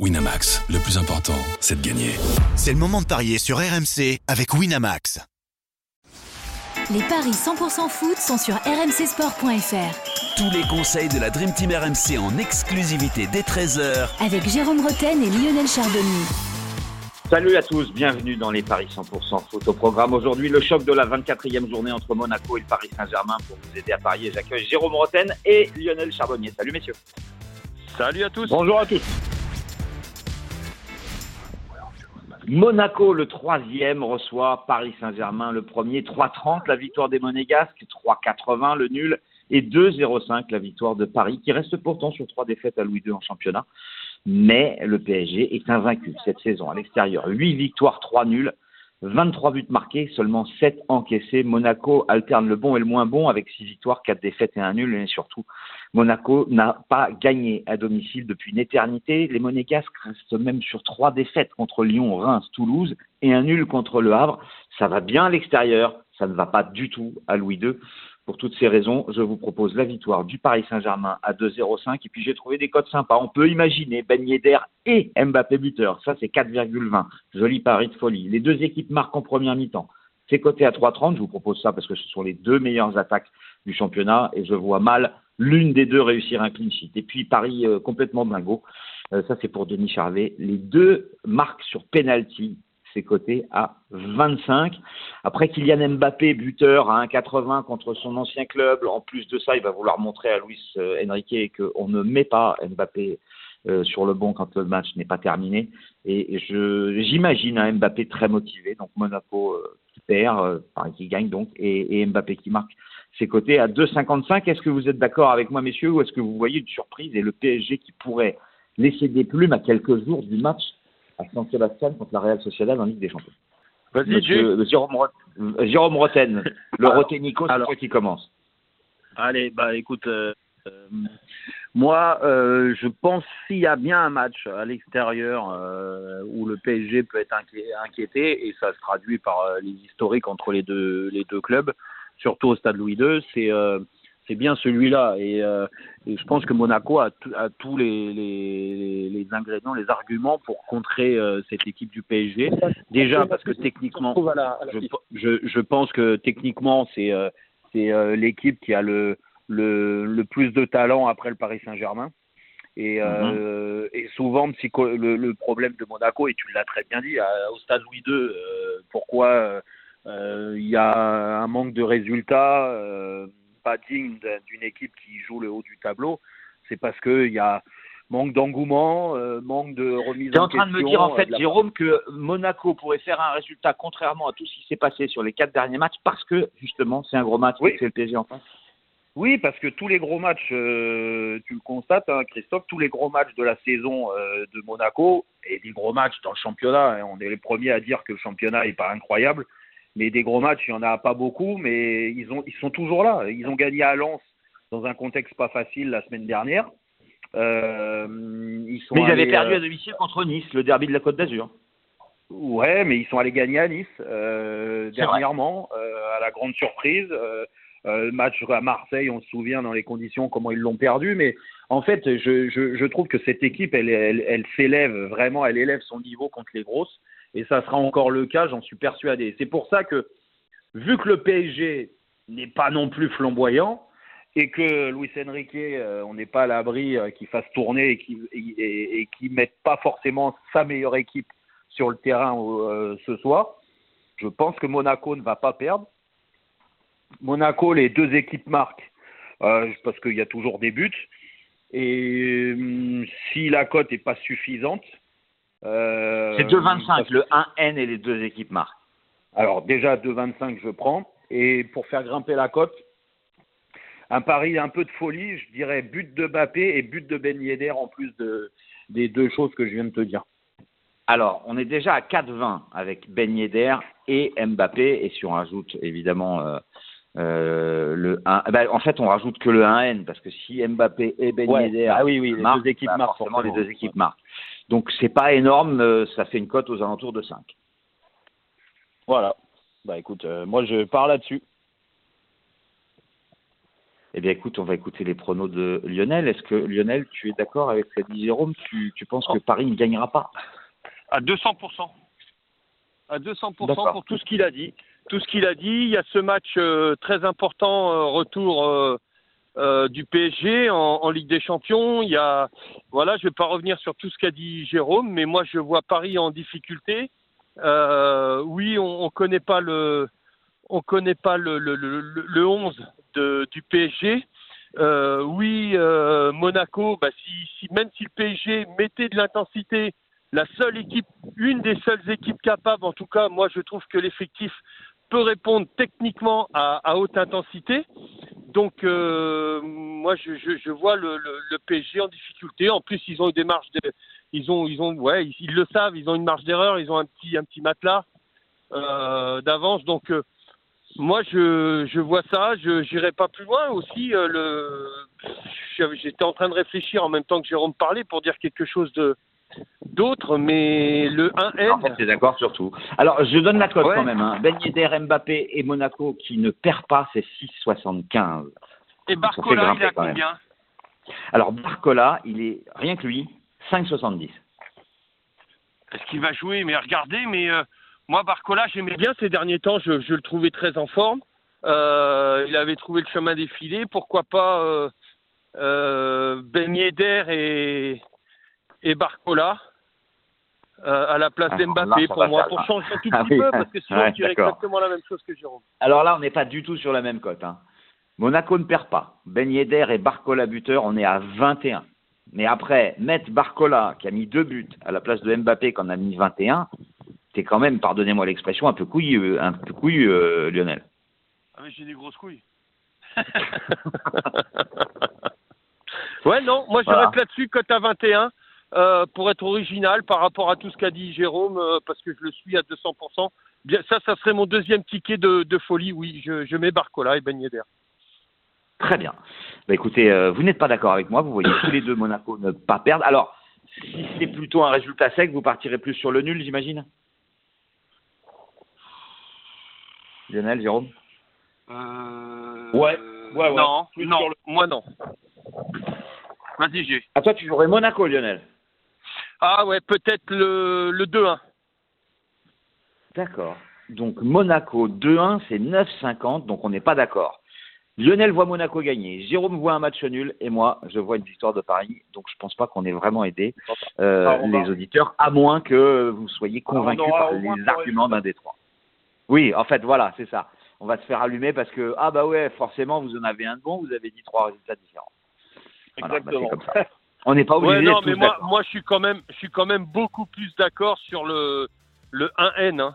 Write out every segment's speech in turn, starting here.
Winamax, le plus important, c'est de gagner. C'est le moment de parier sur RMC avec Winamax. Les paris 100% foot sont sur rmcsport.fr. Tous les conseils de la Dream Team RMC en exclusivité dès 13h Avec Jérôme Roten et Lionel Chardonnay. Salut à tous, bienvenue dans les Paris 100% foot. Au programme aujourd'hui, le choc de la 24e journée entre Monaco et le Paris Saint-Germain. Pour vous aider à parier, j'accueille Jérôme Roten et Lionel Charbonnier. Salut messieurs. Salut à tous. Bonjour à tous. Monaco, le troisième, reçoit Paris Saint-Germain, le premier. 3-30, la victoire des Monégasques. 3-80, le nul. Et 2-0-5, la victoire de Paris, qui reste pourtant sur trois défaites à Louis II en championnat. Mais le PSG est invaincu cette saison à l'extérieur. 8 victoires, 3 nuls. 23 buts marqués, seulement 7 encaissés. Monaco alterne le bon et le moins bon avec 6 victoires, 4 défaites et un nul. Et surtout, Monaco n'a pas gagné à domicile depuis une éternité. Les Monégasques restent même sur 3 défaites contre Lyon, Reims, Toulouse et un nul contre Le Havre. Ça va bien à l'extérieur, ça ne va pas du tout à Louis II. Pour toutes ces raisons, je vous propose la victoire du Paris Saint-Germain à 2,05. Et puis j'ai trouvé des codes sympas. On peut imaginer Ben Yedder et Mbappé buteur. Ça, c'est 4,20. Joli pari de folie. Les deux équipes marquent en première mi-temps. C'est coté à 3,30. Je vous propose ça parce que ce sont les deux meilleures attaques du championnat et je vois mal l'une des deux réussir un clean sheet. Et puis Paris euh, complètement dingo. Euh, ça, c'est pour Denis Charvet. Les deux marquent sur penalty c'est coté à 25. Après Kylian Mbappé, buteur à 1,80 contre son ancien club. En plus de ça, il va vouloir montrer à Luis euh, Enrique qu'on ne met pas Mbappé euh, sur le banc quand le match n'est pas terminé. Et j'imagine un Mbappé très motivé. Donc Monaco euh, qui perd, qui gagne donc, et, Mbappé qui marque. C'est coté à 2,55. Est-ce que vous êtes d'accord avec moi, messieurs, ou est-ce que vous voyez une surprise et le PSG qui pourrait laisser des plumes à quelques jours du match à San Sebastian contre la Real Sociedad en Ligue des Champions. Vas-y, Jérôme, Jérôme Roten, le Rotenico, c'est toi qui commence. Allez, bah écoute, euh, euh, moi, euh, je pense s'il y a bien un match à l'extérieur où le PSG peut être inquiété, et ça se traduit par les historiques entre les deux, les deux clubs, surtout au stade Louis II, c'est c'est bien celui-là. Et, euh, et, je pense que Monaco a, a tous les, ingrédients, les arguments pour contrer euh, cette équipe du PSG. Déjà parce que techniquement, je, je, je pense que techniquement, c'est euh, c'est euh, l'équipe qui a le, le, le, plus de talent après le Paris Saint-Germain. Et, euh, et, souvent, le, le, problème de Monaco, et tu l'as très bien dit, au stade Louis II, pourquoi il y a un manque de résultats pas digne d'une équipe qui joue le haut du tableau, c'est parce qu'il y a manque d'engouement, euh, manque de remise en, en train de me dire en fait, Jérôme, que Monaco pourrait faire un résultat contrairement à tout ce qui s'est passé sur les quatre derniers matchs parce que justement c'est un gros match oui. c'est le PSG en face. Oui, parce que tous les gros matchs, euh, tu le constates, hein, Christophe, tous les gros matchs de la saison euh, de Monaco et des gros matchs dans le championnat, hein, on est les premiers à dire que le championnat n'est pas incroyable, mais des gros matchs, il n'y en a pas beaucoup, mais ils, ont, ils sont toujours là. Ils ont gagné à Lens dans un contexte pas facile la semaine dernière. Euh, ils sont mais ils avaient perdu à euh, domicile contre Nice, le derby de la Côte d'Azur. Ouais, mais ils sont allés gagner à Nice euh, dernièrement, euh, à la grande surprise. Euh, le match à Marseille, on se souvient dans les conditions comment ils l'ont perdu, mais en fait, je, je, je, trouve que cette équipe, elle, elle, elle s'élève vraiment, elle élève son niveau contre les grosses et ça sera encore le cas, j'en suis persuadé. C'est pour ça que, vu que le PSG n'est pas non plus flamboyant, et que Luis Enrique, euh, on n'est pas à l'abri euh, qu'il fasse tourner et qu'il et, et mette pas forcément sa meilleure équipe sur le terrain euh, ce soir, je pense que Monaco ne va pas perdre. Monaco, les deux équipes marquent parce qu'il y a toujours des buts. Et hum, si la cote n'est pas suffisante, euh, c'est 2,25, le 1N et les deux équipes marquent. Alors déjà 2,25 je prends. Et pour faire grimper la cote, un pari un peu de folie, je dirais but de Mbappé et but de Ben Yedder en plus de, des deux choses que je viens de te dire. Alors, on est déjà à 4,20 avec Ben Yedder et Mbappé, et si on rajoute évidemment euh, euh, le 1, eh ben, en fait, on rajoute que le 1N, parce que si Mbappé et Ben Yedder ah oui, oui, les deux équipes bah, marquent, forcément, les deux équipes marquent. Donc c'est pas énorme, euh, ça fait une cote aux alentours de 5. Voilà. Bah écoute, euh, moi je pars là-dessus. Eh bien, écoute, on va écouter les pronos de Lionel. Est-ce que Lionel, tu es d'accord avec ce qu'a dit Jérôme? Tu, tu penses que Paris ne gagnera pas? À 200%. À 200% D'accord. pour tout ce qu'il a dit. Tout ce qu'il a dit. Il y a ce match euh, très important, euh, retour euh, du PSG en, en Ligue des Champions. Il y a, voilà, je ne vais pas revenir sur tout ce qu'a dit Jérôme, mais moi je vois Paris en difficulté. Oui, on ne connaît pas le, on connaît pas le, le, le, le 11 du PSG. Euh, oui, euh, Monaco, bah, si, même si le PSG mettait de l'intensité, la seule équipe, une des seules équipes capables, en tout cas, moi je trouve que l'effectif peut répondre techniquement à, haute intensité. Donc, euh, moi je, vois le, PSG en difficulté. En plus, ils ont des marges, ils ont, ils ont, ouais, ils, le savent, ils ont une marge d'erreur, ils ont un petit, un petit matelas d'avance. Donc, moi, je, je vois ça. Je n'irai pas plus loin aussi. Euh, le, j'étais en train de réfléchir en même temps que Jérôme parlait pour dire quelque chose de d'autre, mais le 1N. En fait, c'est d'accord sur tout. Alors, je donne la cote Ouais. quand même. Hein. Ben Yedder, Mbappé et Monaco qui ne perd pas, c'est 6,75. Et Barcola, il même. combien? Alors, Barcola, il est rien que lui, 5,70. Est-ce qu'il va jouer? Mais regardez, mais euh, moi, Barcola, j'aimais bien ces derniers temps. Je, je le trouvais très en forme. Euh, il avait trouvé le chemin défilé. Pourquoi pas euh, euh, Ben Yedder et, et Barcola euh, à la place d'Mbappé pour moi, pour changer un tout Ah petit oui, peu, parce que sinon, ouais, d'accord. exactement la même chose que Jérôme. Alors là, on n'est pas du tout sur la même cote. Hein. Monaco ne perd pas. Ben Yedder et Barcola buteur, on est à 21. Mais après, mettre Barcola, qui a mis deux buts, à la place de Mbappé, qui en a mis 21, t'es quand même, pardonnez-moi l'expression, un peu couillu, un peu couillu euh, Lionel. Ah mais j'ai des grosses couilles. ouais, non, moi je Voilà. reste là-dessus, cote à 21, euh, pour être original par rapport à tout ce qu'a dit Jérôme, euh, parce que je le suis à 200%. Bien, ça, ça serait mon deuxième ticket de, de folie, oui, je, je mets Barcola et Ben Yedder. Très bien. Bah, écoutez, euh, vous n'êtes pas d'accord avec moi, vous voyez tous les deux Monaco ne pas perdre. Alors, si c'est plutôt un résultat sec, vous partirez plus sur le nul, j'imagine? Lionel, Jérôme Euh... Ouais, ouais, ouais. Non, Plus non, sur le- moi non. Vas-y, j'ai. À toi, tu jouerais Monaco, Lionel. Ah ouais, peut-être le, le 2-1. D'accord. Donc Monaco 2-1, c'est 9,50, donc on n'est pas d'accord. Lionel voit Monaco gagner, Jérôme voit un match nul, et moi, je vois une victoire de Paris, donc je pense pas qu'on ait vraiment aidé euh, Ah, les auditeurs, à moins que vous soyez convaincus par au moins les arguments d'un des trois. Oui, en fait, voilà, c'est ça. On va se faire allumer parce que, ah bah ouais, forcément, vous en avez un de bon, vous avez dit trois résultats différents. Voilà, bah, Exactement. comme ça. On n'est pas obligé Ouais, non, mais moi, moi, je suis quand même, je suis quand même beaucoup plus d'accord sur le le 1N. Hein.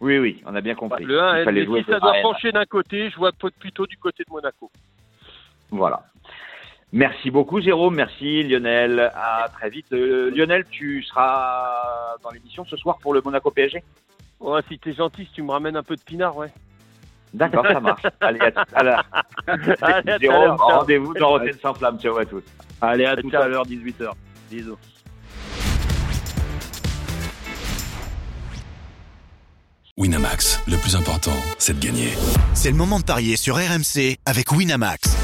Oui, oui, on a bien compris. Le Il 1N. fallait Mais jouer si ça doit 1N. pencher d'un côté, je vois plutôt du côté de Monaco. Voilà. Merci beaucoup Jérôme, merci Lionel. À très vite. Euh, Lionel, tu seras dans l'émission ce soir pour le Monaco PSG Ouais, si t'es gentil, si tu me ramènes un peu de pinard, ouais. D'accord, ça marche. Allez, à tout à l'heure. Jérôme, rendez-vous dans Rotten sans flamme. Ciao à tous. Allez, à tout à l'heure, 18h. Bisous. Winamax, le plus important, c'est de gagner. C'est le moment de parier sur RMC avec Winamax.